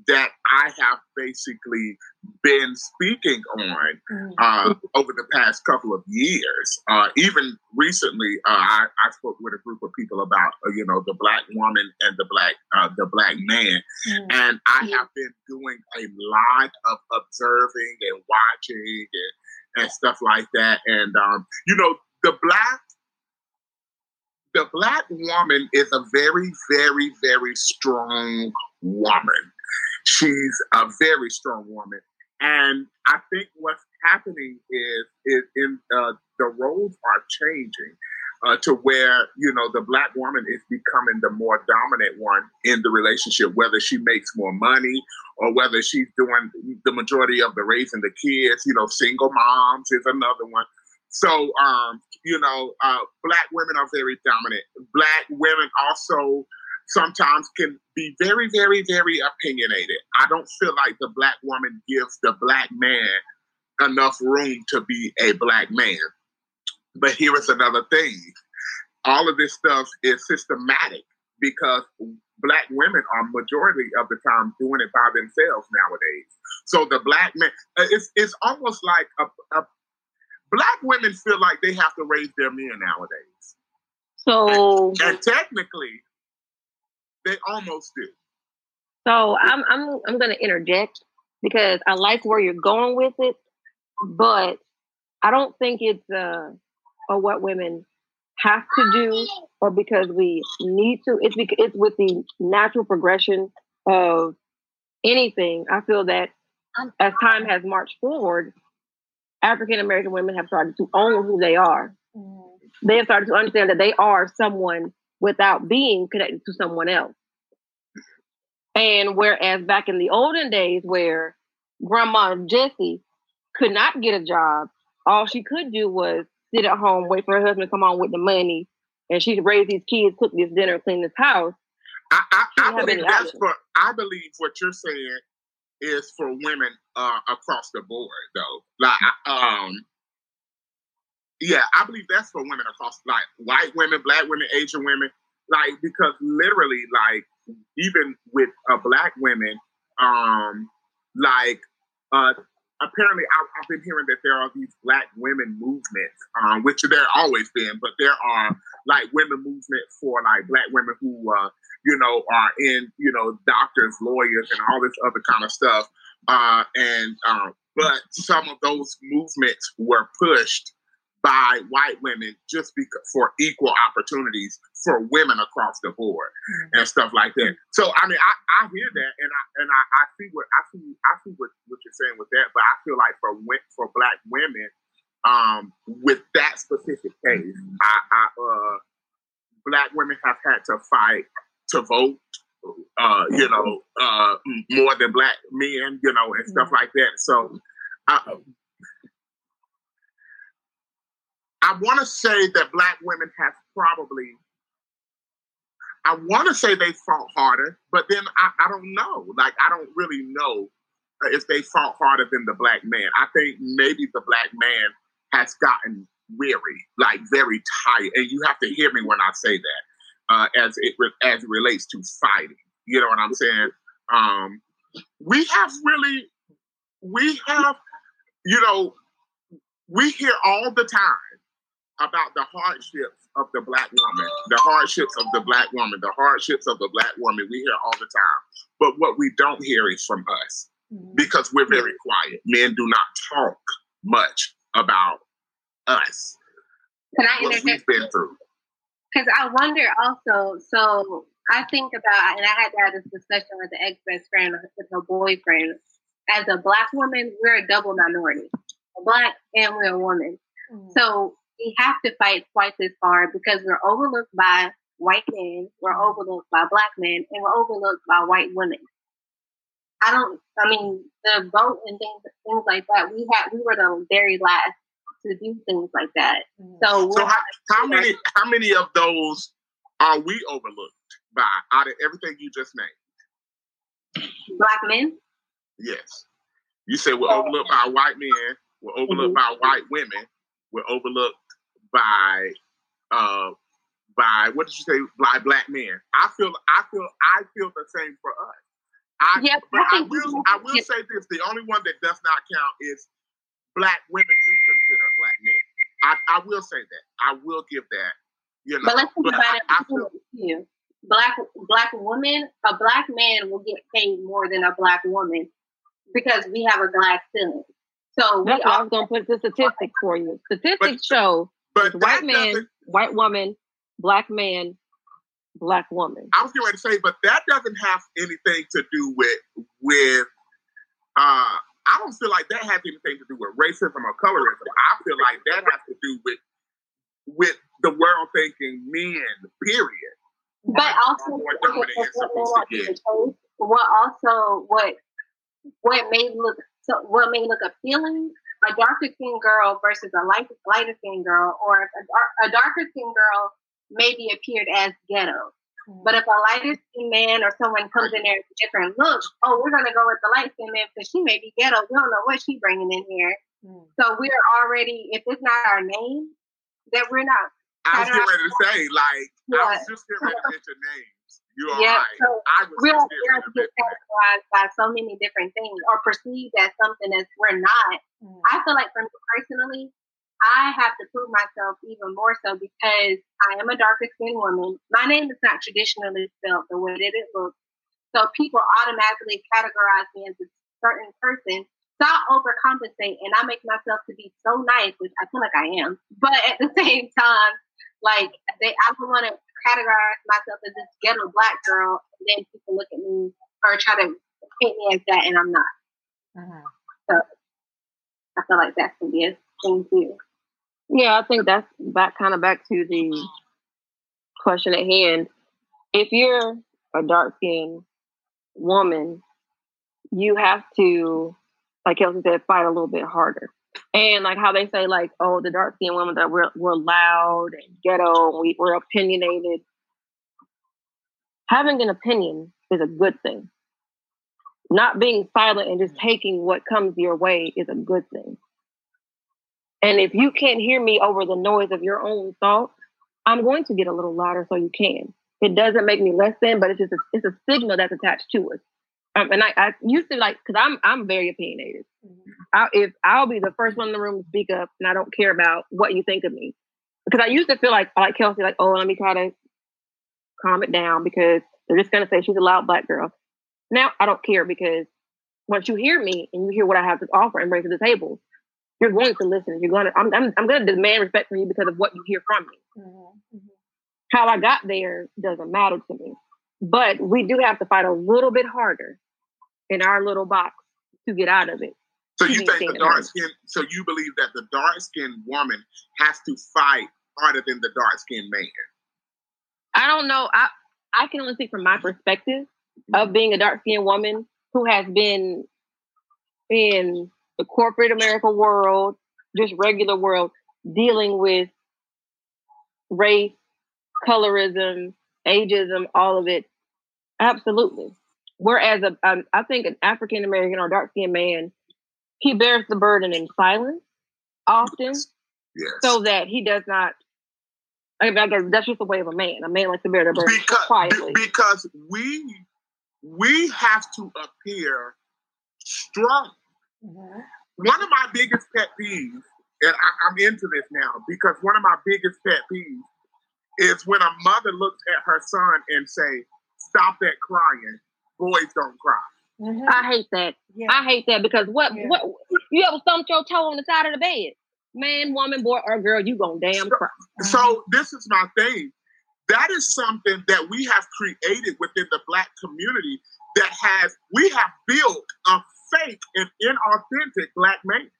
that I have basically been speaking on mm. uh, over the past couple of years. Uh, even recently, uh, I, I, spoke with a group of people about uh, you know the black woman and the black uh, the black man, mm. and I have been doing a lot of observing and watching and, and stuff like that. And um, you know the black the black woman is a very, very, very strong woman. She's a very strong woman. And I think what's happening is, is in uh, the roles are changing uh, to where you know the black woman is becoming the more dominant one in the relationship, whether she makes more money or whether she's doing the majority of the raising the kids. You know, single moms is another one. So, um, you know, uh, black women are very dominant. Black women also sometimes can be very, very, very opinionated. I don't feel like the black woman gives the black man enough room to be a black man. But here is another thing all of this stuff is systematic because black women are majority of the time doing it by themselves nowadays. So the black man, uh, it's, it's almost like a, a black women feel like they have to raise their men nowadays. So and, and technically, they almost do. So I'm I'm I'm going to interject because I like where you're going with it, but I don't think it's uh or what women have to do or because we need to. It's because it's with the natural progression of anything. I feel that as time has marched forward, African American women have started to own who they are. Mm. They have started to understand that they are someone without being connected to someone else. And whereas back in the olden days, where Grandma Jessie could not get a job, all she could do was sit at home, wait for her husband to come on with the money, and she'd raise these kids, cook this dinner, clean this house. I, I, I believe that's for. I believe what you're saying is for women uh, across the board, though. Like, um, yeah, I believe that's for women across, like white women, black women, Asian women, like because literally, like even with uh, black women, um, like uh, apparently I, have been hearing that there are these black women movements, um, which there always been, but there are like women movement for like black women who, uh, you know, are in, you know, doctors, lawyers, and all this other kind of stuff. Uh, and um, but some of those movements were pushed by white women just because for equal opportunities for women across the board mm-hmm. and stuff like that. So I mean, I, I hear that and I and I, I see what I see I see what, what you're saying with that, but I feel like for for black women, um, with that specific case. I, I uh, black women have had to fight to vote. Uh, you know, uh, more than black men, you know, and stuff mm-hmm. like that. So, uh, I want to say that black women have probably, I want to say they fought harder, but then I, I don't know. Like, I don't really know if they fought harder than the black man. I think maybe the black man has gotten weary, like very tired. And you have to hear me when I say that, uh, as it as it relates to fighting. You know what I'm saying? Um, we have really, we have, you know, we hear all the time about the hardships of the black woman, the hardships of the black woman, the hardships of the black woman. We hear all the time. But what we don't hear is from us mm-hmm. because we're very quiet. Men do not talk much about us. Can I what we've been through. Because I wonder also, so I think about, and I had to have this discussion with the ex best friend, with her boyfriend. As a black woman, we're a double minority, a black and we're a woman. Mm-hmm. So we have to fight twice as hard because we're overlooked by white men, we're mm-hmm. overlooked by black men, and we're overlooked by white women. I don't. I mean, the vote and things, things like that. We had, we were the very last to do things like that. Mm-hmm. So, so how, how many, how many of those are we overlooked by out of everything you just named? Black men. Yes, you said we're oh, overlooked by white men. We're overlooked mm-hmm. by white women. We're overlooked by uh by what did you say by black men. I feel I feel I feel the same for us. I, yep, but I, I will I will say this: the only one that does not count is black women do consider black men. I, I will say that. I will give that. You know, but let's think about it. I feel, you. Black black woman, a black man will get paid more than a black woman because we have a glass ceiling. So that's I was going to put the statistics for you. Statistics but, show but white man, white woman, black man, black woman. I was going to say, but that doesn't have anything to do with with. uh I don't feel like that has anything to do with racism or colorism. I feel like that has to do with with the world thinking men. Period. But also, what also what what may look so what may look appealing a darker skinned girl versus a light, lighter skinned girl, or a, a darker skinned girl maybe appeared as ghetto. But if a lighter skinned man or someone comes in there with a different look, oh, we're gonna go with the light skinned man because she may be ghetto. We don't know what she's bringing in here. Mm-hmm. So we're already, if it's not our name, that we're not. I was getting ready to say, like, yeah. I was just getting ready to mention names. You are yeah, right. So I was we're, we're get categorized by so many different things or perceived as something that we're not. Mm. I feel like for me personally, I have to prove myself even more so because I am a darker skinned woman. My name is not traditionally spelled the way that it looks. So people automatically categorize me as a certain person. So I overcompensate and I make myself to be so nice, which I feel like I am. But at the same time, like they I don't want to categorize myself as this ghetto black girl, and then people look at me or try to paint me as that, and I'm not. Mm-hmm. So I feel like that can be a thing too. Yeah, I think that's back kind of back to the question at hand. If you're a dark skinned woman, you have to, like Kelsey said, fight a little bit harder. And like how they say, like, oh, the dark skinned women that we're we're loud and ghetto, and we, we're opinionated. Having an opinion is a good thing. Not being silent and just mm. taking what comes your way is a good thing. And if you can't hear me over the noise of your own thoughts, I'm going to get a little louder so you can. It doesn't make me less than, but it's just a, it's a signal that's attached to us. Um, and I, I used to like because I'm I'm very opinionated. Mm-hmm. I, if I'll be the first one in the room to speak up, and I don't care about what you think of me, because I used to feel like like Kelsey, like oh let me try to calm it down because they're just gonna say she's a loud black girl. Now I don't care because once you hear me and you hear what I have to offer and bring to the table, you're going to listen. You're going to I'm I'm, I'm going to demand respect from you because of what you hear from me. Mm-hmm. mm-hmm. How I got there doesn't matter to me. But we do have to fight a little bit harder in our little box to get out of it. So you think the dark skin? So you believe that the dark skinned woman has to fight harder than the dark skinned man? I don't know. I I can only speak from my perspective of mm-hmm. being a dark skinned woman who has been in the corporate America world, just regular world, dealing with race, colorism, ageism, all of it Absolutely. Whereas a, um, I think an African American or dark skinned man, he bears the burden in silence often, yes. Yes. so that he does not. I, mean, that's just the way of a man. A man likes to bear the burden because, quietly. Because we we have to appear strong. Mm-hmm. One of my biggest pet peeves and I, I'm into this now because one of my biggest pet peeves is when a mother looks at her son and say, "Stop that crying. Boys don't cry." Mm-hmm. I hate that. Yeah. I hate that because what yeah. what you ever stumped your toe on the side of the bed? Man, woman, boy, or girl, you gonna damn cry. So, so this is my thing. That is something that we have created within the black community that has we have built a fake and inauthentic black man.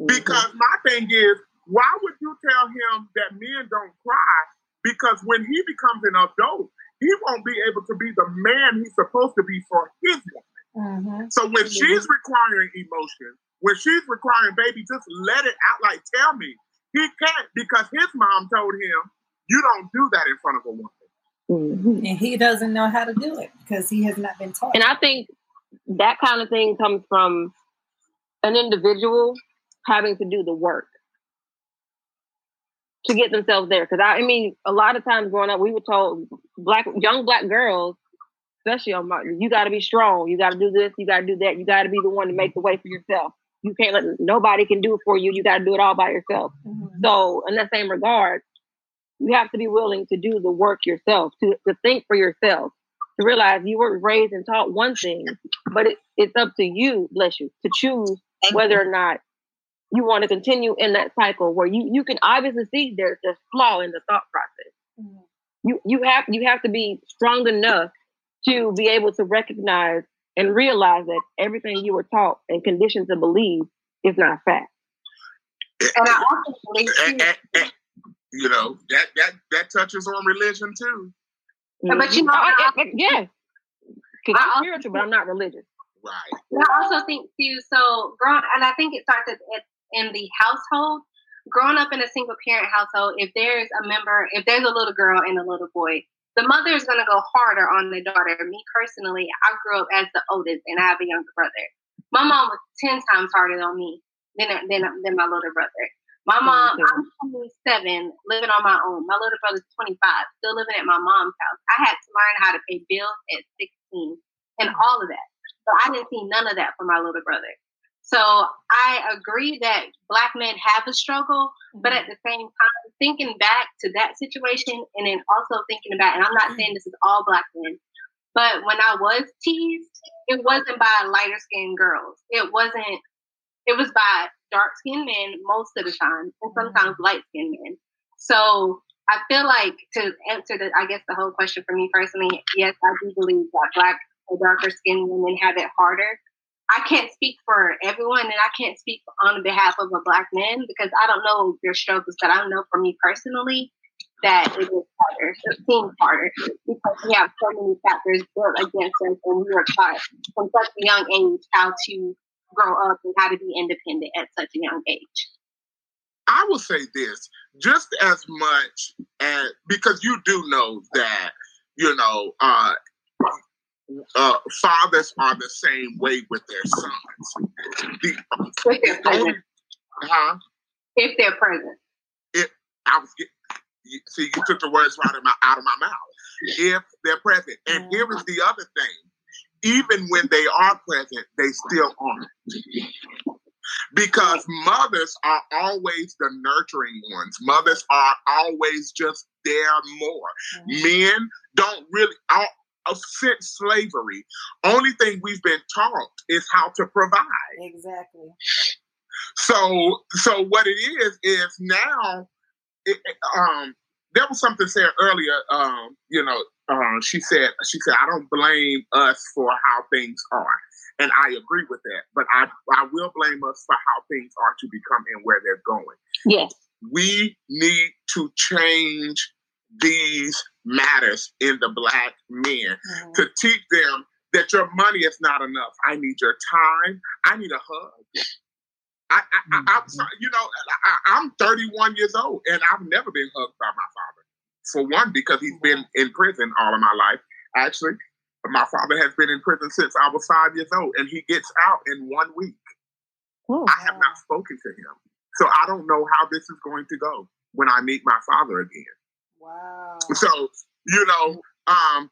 Mm-hmm. Because my thing is, why would you tell him that men don't cry? Because when he becomes an adult, he won't be able to be the man he's supposed to be for his woman. Mm-hmm. So when mm-hmm. she's requiring emotion, when she's requiring baby, just let it out. Like, tell me. He can't because his mom told him, you don't do that in front of a woman. Mm-hmm. And he doesn't know how to do it because he has not been taught. And I think that kind of thing comes from an individual having to do the work to get themselves there. Because I, I, mean, a lot of times growing up, we were told black young black girls, especially on my, you got to be strong. You got to do this. You got to do that. You got to be the one to make the way for yourself. You can't let nobody can do it for you. You got to do it all by yourself. Mm-hmm. So, in that same regard, you have to be willing to do the work yourself, to, to think for yourself, to realize you were raised and taught one thing, but it, it's up to you, bless you, to choose whether or not you want to continue in that cycle where you you can obviously see there's a flaw in the thought process. Mm-hmm. You you have you have to be strong enough to be able to recognize and realize that everything you were taught and conditioned to believe is not fact. And I also believe you know that that that touches on religion too. Mm-hmm. But you know, I, I, yeah, because I'm spiritual, but I'm not religious. Right. I also think too. So, growing, and I think it starts at, at in the household, growing up in a single parent household, if there's a member, if there's a little girl and a little boy, the mother is going to go harder on the daughter. Me personally, I grew up as the oldest and I have a younger brother. My mom was 10 times harder on me than, than, than my little brother. My mom, I'm 27, living on my own. My little brother's 25, still living at my mom's house. I had to learn how to pay bills at 16 and all of that. So I didn't see none of that for my little brother. So I agree that black men have a struggle, but at mm-hmm. the same time, thinking back to that situation and then also thinking about, and I'm not saying this is all black men, but when I was teased, it wasn't by lighter skinned girls. It wasn't, it was by dark skinned men most of the time, and sometimes mm-hmm. light skinned men. So I feel like to answer the, I guess the whole question for me personally, yes, I do believe that black or darker skinned women have it harder I can't speak for everyone and I can't speak on behalf of a black man because I don't know their struggles, but I know for me personally that it is harder, it seems harder because we have so many factors built against us and we are taught from such a young age how to grow up and how to be independent at such a young age. I will say this just as much as because you do know that, you know, uh, uh, fathers are the same way with their sons. The, if they're present. Huh? If they're present. It, I was getting, see, you took the words right out of my, out of my mouth. If they're present. And here is the other thing. Even when they are present, they still aren't. Because mothers are always the nurturing ones. Mothers are always just there more. Mm-hmm. Men don't really, since slavery. Only thing we've been taught is how to provide. Exactly. So, so what it is is now, it, um, there was something said earlier. Um, you know, uh, she said she said I don't blame us for how things are, and I agree with that. But I I will blame us for how things are to become and where they're going. Yes, we need to change these matters in the black men mm-hmm. to teach them that your money is not enough. I need your time. I need a hug. I, I, mm-hmm. I, you know, I, am 31 years old and I've never been hugged by my. For one, because he's been in prison all of my life. Actually, my father has been in prison since I was five years old, and he gets out in one week. Oh, I have not spoken to him, so I don't know how this is going to go when I meet my father again. Wow. So, you know, um,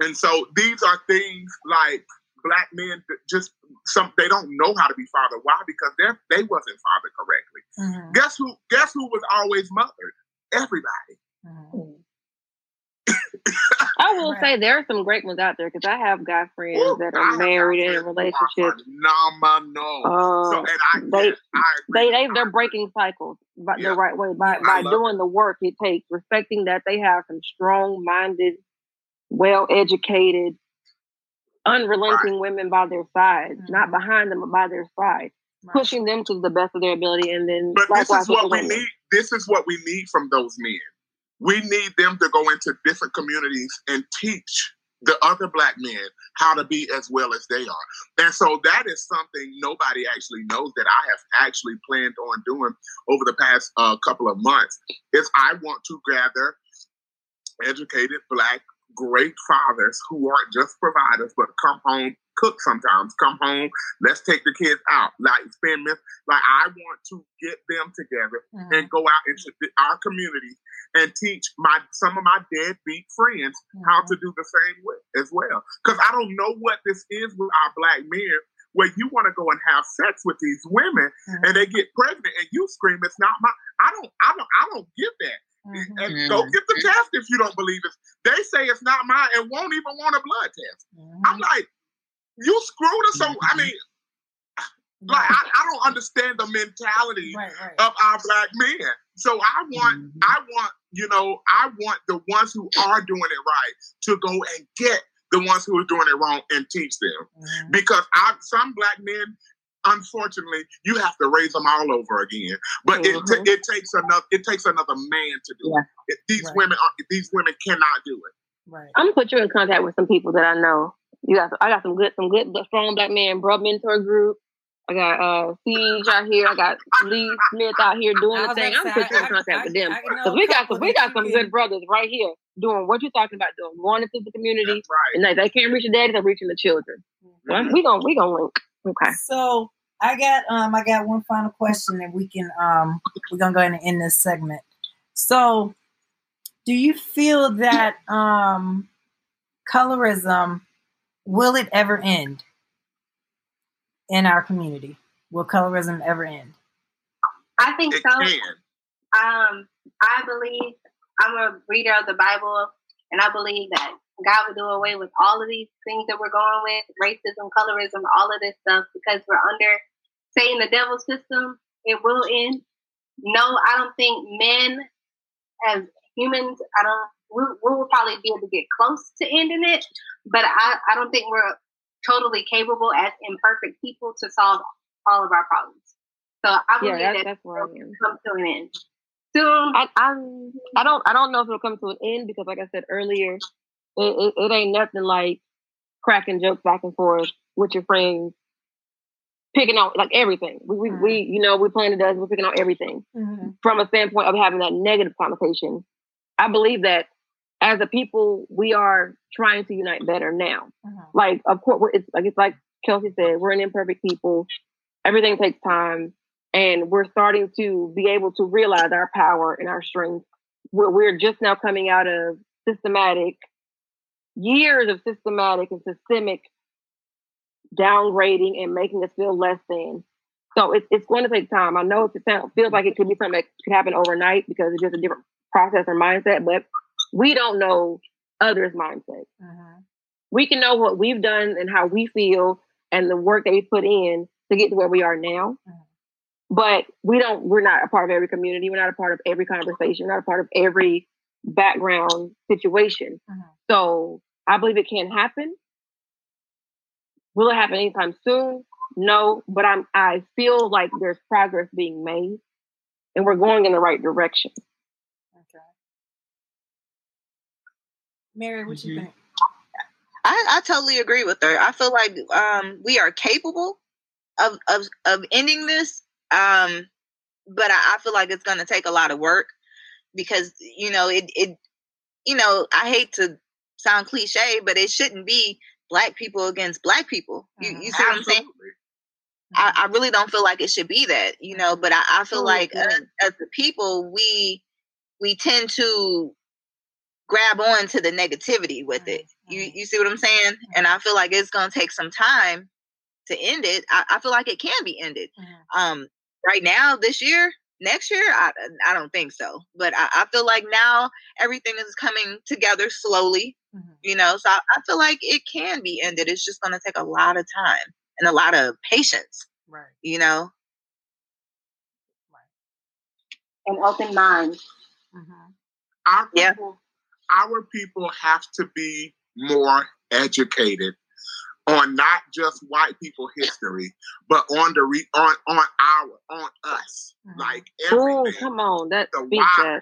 and so these are things like black men just some they don't know how to be father. Why? Because they they wasn't fathered correctly. Mm-hmm. Guess who? Guess who was always mothered? Everybody. Mm-hmm. I will say there are some great ones out there because I have guy friends Ooh, that are married and in relationships. Phenomenal. Uh, so, and I, they, I they, they, they're breaking cycles by yeah. the right way by, by doing it. the work it takes, respecting that they have some strong minded, well educated, unrelenting right. women by their side, mm-hmm. not behind them, but by their side. Right. Pushing them to the best of their ability, and then. But this is what we need. This is what we need from those men we need them to go into different communities and teach the other black men how to be as well as they are. And so that is something nobody actually knows that I have actually planned on doing over the past uh, couple of months is I want to gather educated black great fathers who aren't just providers but come home cook sometimes. Come home, let's take the kids out. Like spend like I want to get them together mm-hmm. and go out into our community and teach my some of my deadbeat friends mm-hmm. how to do the same way as well. Because I don't know what this is with our black men where you want to go and have sex with these women mm-hmm. and they get pregnant and you scream it's not my I don't I don't I don't get that. Mm-hmm. And go get the mm-hmm. test if you don't believe it. They say it's not mine and won't even want a blood test. I'm mm-hmm. like, you screwed us. So I mm-hmm. mean, like I, I don't understand the mentality right, right. of our black men. So I want, mm-hmm. I want, you know, I want the ones who are doing it right to go and get the ones who are doing it wrong and teach them. Mm-hmm. Because I, some black men, unfortunately, you have to raise them all over again. But mm-hmm. it, t- mm-hmm. it takes another, it takes another man to do yeah. it. These right. women, are, these women cannot do it. Right. I'm gonna put you in contact with some people that I know you got I got some good some good strong black man bro mentor group. I got uh Siege out here. I got Lee Smith out here doing the thing. I'm putting in contact with them because we got some we got some good brothers right here doing what you're talking about doing, going into the community, right. and they, they can't reach the daddy, they're reaching the children. Mm-hmm. we gonna we gonna link. Okay. So I got um I got one final question, and we can um we're gonna go ahead and end this segment. So, do you feel that um colorism will it ever end in our community? Will colorism ever end? I think it so. Can. Um, I believe I'm a reader of the Bible, and I believe that God will do away with all of these things that we're going with racism, colorism, all of this stuff because we're under saying the devil system. It will end. No, I don't think men as humans, I don't we, we will probably be able to get close to ending it, but I, I don't think we're totally capable as imperfect people to solve all of our problems. So I believe yeah, that that's where I am. come to an end soon. I, I, I don't I don't know if it'll come to an end because, like I said earlier, it, it, it ain't nothing like cracking jokes back and forth with your friends, picking out like everything. We we, mm-hmm. we you know we playing the dozen, we're picking out everything mm-hmm. from a standpoint of having that negative connotation. I believe that as a people, we are trying to unite better now. Uh-huh. Like, of course, it's like it's like Kelsey said, we're an imperfect people. Everything takes time, and we're starting to be able to realize our power and our strength. We're, we're just now coming out of systematic years of systematic and systemic downgrading and making us feel less than. So it's it's going to take time. I know it sounds feels like it could be something that could happen overnight because it's just a different process or mindset, but we don't know others' mindset. Uh-huh. We can know what we've done and how we feel and the work that we put in to get to where we are now. Uh-huh. But we don't, we're not a part of every community. We're not a part of every conversation, we're not a part of every background situation. Uh-huh. So I believe it can happen. Will it happen anytime soon? No, but I'm I feel like there's progress being made and we're going in the right direction. Mary, what mm-hmm. you think? I, I totally agree with her. I feel like um, we are capable of, of of ending this, um, but I, I feel like it's going to take a lot of work because you know it it you know I hate to sound cliche, but it shouldn't be black people against black people. You, you see what I'm saying? I, I, really don't feel like it should be that, you know. But I, I feel like as, as the people, we we tend to grab on to the negativity with it. You mm-hmm. you see what I'm saying? And I feel like it's gonna take some time to end it, I, I feel like it can be ended. Mm-hmm. Um, right now, this year, next year, I I don't think so. But I, I feel like now everything is coming together slowly. Mm-hmm. You know, so I, I feel like it can be ended. It's just going to take a lot of time and a lot of patience. Right. You know. Right. An open mind. Mm-hmm. Our people, yeah. Our people have to be more educated on not just white people history, but on the re- on on our on us. Mm-hmm. Like everything. Oh, come on, that's the why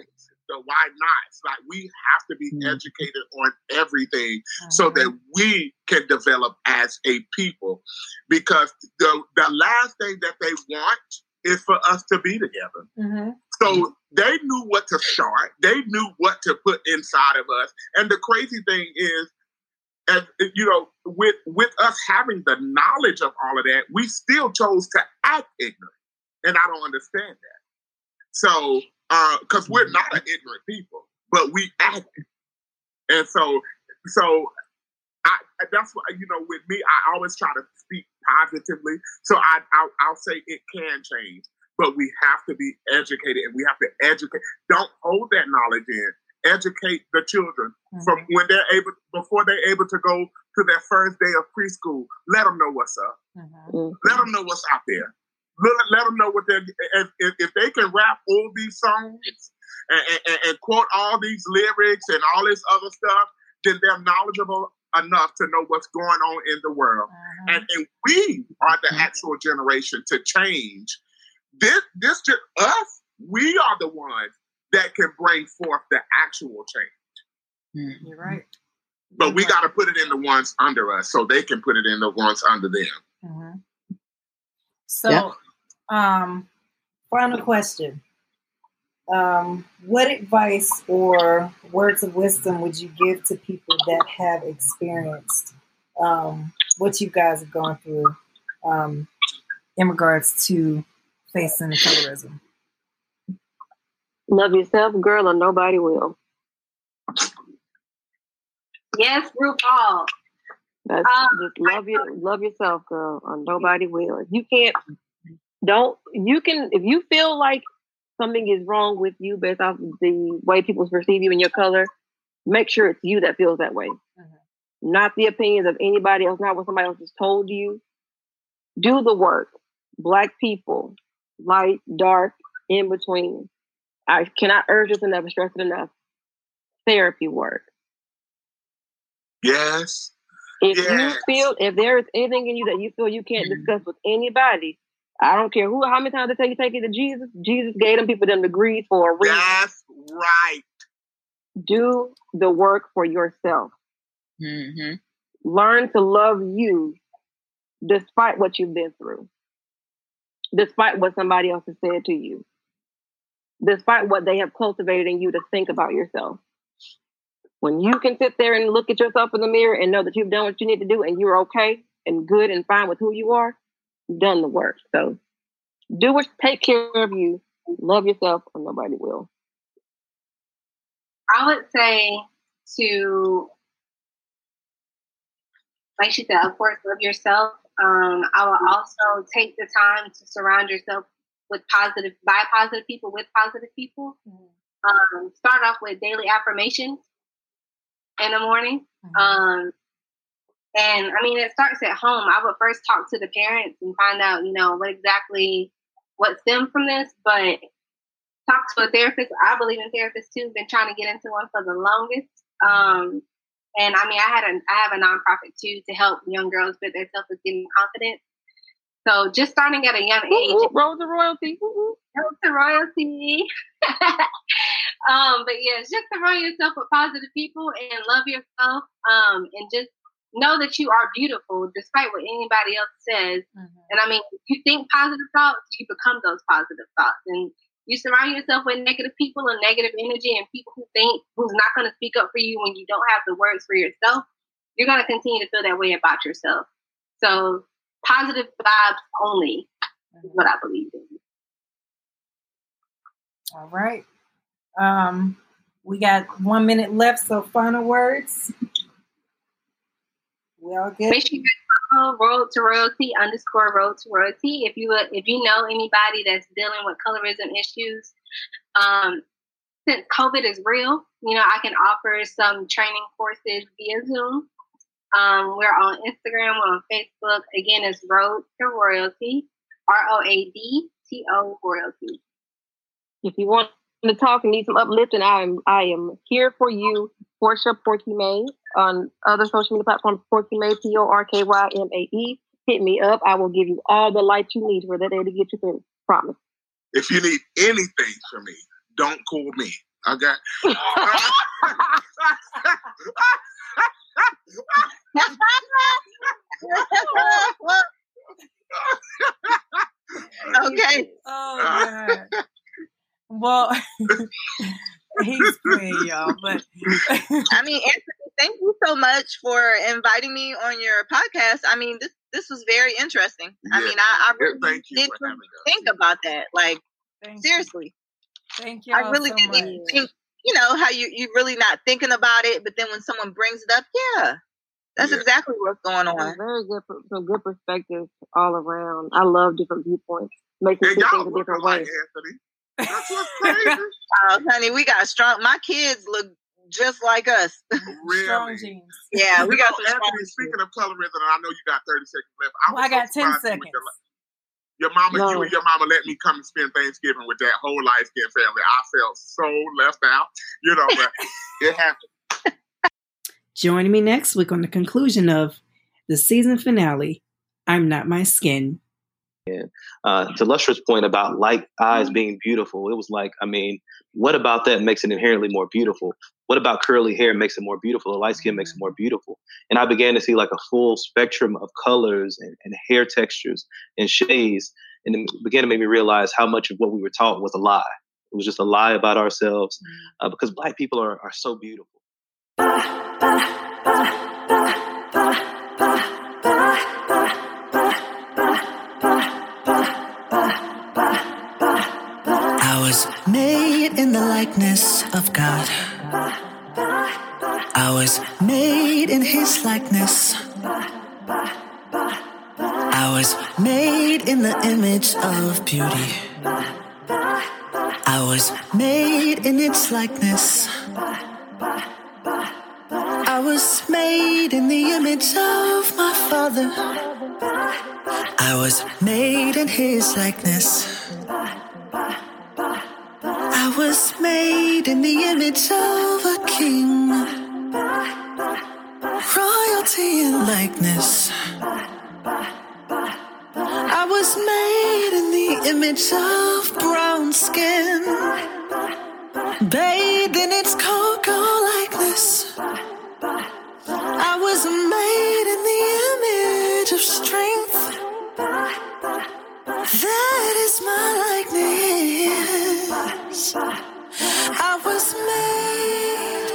the why nots. Like we have to be mm-hmm. educated on everything mm-hmm. so that we can develop as a people. Because the the last thing that they want is for us to be together. Mm-hmm. So they knew what to start. They knew what to put inside of us. And the crazy thing is as you know, with with us having the knowledge of all of that, we still chose to act ignorant, and I don't understand that. So, because uh, we're not an ignorant people, but we act, and so, so I, that's why you know, with me, I always try to speak positively. So I, I'll, I'll say it can change, but we have to be educated, and we have to educate. Don't hold that knowledge in educate the children mm-hmm. from when they're able before they're able to go to their first day of preschool. Let them know what's up. Mm-hmm. Let them know what's out there. Let, let them know what they're if, if, if they can rap all these songs and, and, and, quote all these lyrics and all this other stuff, then they're knowledgeable enough to know what's going on in the world. Mm-hmm. And, and we are the mm-hmm. actual generation to change. This, this, us, we are the ones that can bring forth the actual change. Mm-hmm. You're right. But we got to put it in the ones under us so they can put it in the ones under them. Mm-hmm. So, yeah. um, final question. Um, what advice or words of wisdom would you give to people that have experienced um, what you guys have gone through um, in regards to facing colorism? Love yourself, girl, or nobody will. Yes, RuPaul. That's um, just love you, love yourself, girl, or nobody will. If you can't, don't. You can if you feel like something is wrong with you based off the way people perceive you and your color. Make sure it's you that feels that way, mm-hmm. not the opinions of anybody else, not what somebody else has told you. Do the work. Black people, light, dark, in between. I cannot urge this enough, stress it enough. Therapy work. Yes. If yes. you feel, if there is anything in you that you feel you can't mm-hmm. discuss with anybody, I don't care who, how many times they tell you take it to Jesus. Jesus gave them people them degrees for a reason. That's right. Do the work for yourself. Mm-hmm. Learn to love you despite what you've been through, despite what somebody else has said to you despite what they have cultivated in you to think about yourself. When you can sit there and look at yourself in the mirror and know that you've done what you need to do and you're okay and good and fine with who you are, you've done the work. So do what take care of you, love yourself, or nobody will. I would say to like she said, of course, love yourself. Um, I will also take the time to surround yourself with positive, by positive people, with positive people. Mm-hmm. Um, start off with daily affirmations in the morning. Mm-hmm. Um, and I mean, it starts at home. I would first talk to the parents and find out, you know, what exactly what stemmed from this, but talk to a therapist. I believe in therapists too. Been trying to get into one for the longest. Mm-hmm. Um, and I mean, I had a I have a nonprofit too to help young girls build their self esteem and confidence. So just starting at a young age. Ooh, Road to Royalty. Roll the royalty. um, but yeah, just surround yourself with positive people and love yourself. Um, and just know that you are beautiful despite what anybody else says. Mm-hmm. And I mean, you think positive thoughts, you become those positive thoughts. And you surround yourself with negative people and negative energy and people who think who's not going to speak up for you when you don't have the words for yourself, you're going to continue to feel that way about yourself. So positive vibes only is what I believe in. All right. Um, we got one minute left, so final words. We all get. Make sure you follow Road to Royalty underscore Road to Royalty. If you if you know anybody that's dealing with colorism issues, um, since COVID is real, you know I can offer some training courses via Zoom. Um, we're on Instagram, we're on Facebook. Again, it's Road to Royalty, R O A D T O Royalty. If you want to talk and need some uplifting, I am I am here for you. Portia Porky Mae on other social media platforms. Porky Mae P O R K Y M A E. Hit me up. I will give you all the light you need for that day to get you through. Promise. If you need anything from me, don't call me. I got. okay. Oh God. Well, he's great, y'all. But I mean, Anthony, thank you so much for inviting me on your podcast. I mean, this this was very interesting. I mean, I, I really thank you did for us. think about that. Like thank you. seriously, Thank you. I really so didn't much. think. You know how you you really not thinking about it, but then when someone brings it up, yeah, that's Yeah. exactly what's going on. Very good, per- some good perspectives all around. I love different viewpoints. Makes me y'all things a look different alike, way. Anthony. That's what's oh, crazy. Oh, honey, we got strong. My kids look just like us. really. Strong genes. Yeah, we You got know, some strong. Anthony, speaking of colorism, and I know you got 30 seconds left. I, Well, I got so 10 seconds. Your, your mama, No. you and your mama let me come and spend Thanksgiving with that whole light skin family. I felt so left out, you know, but it happened. Joining me next week on the conclusion of the season finale, I'm Not My Skin. Uh, to Lustra's point about light eyes being beautiful, it was like, I mean, what about that makes it inherently more beautiful? What about curly hair makes it more beautiful? The light skin makes it more beautiful. And I began to see like a full spectrum of colors and, and hair textures and shades. And it began to make me realize how much of what we were taught was a lie. It was just a lie about ourselves uh, because black people are, are so beautiful. I likeness of God. I was made in His likeness. I was made in the image of beauty. I was made in its likeness. I was made in the image of my Father. I was made in His likeness. I was made in the image of a king, royalty and likeness. I was made in the image of brown skin, bathed in its cocoa likeness. I was made in the image of strength. That is my likeness. I was made.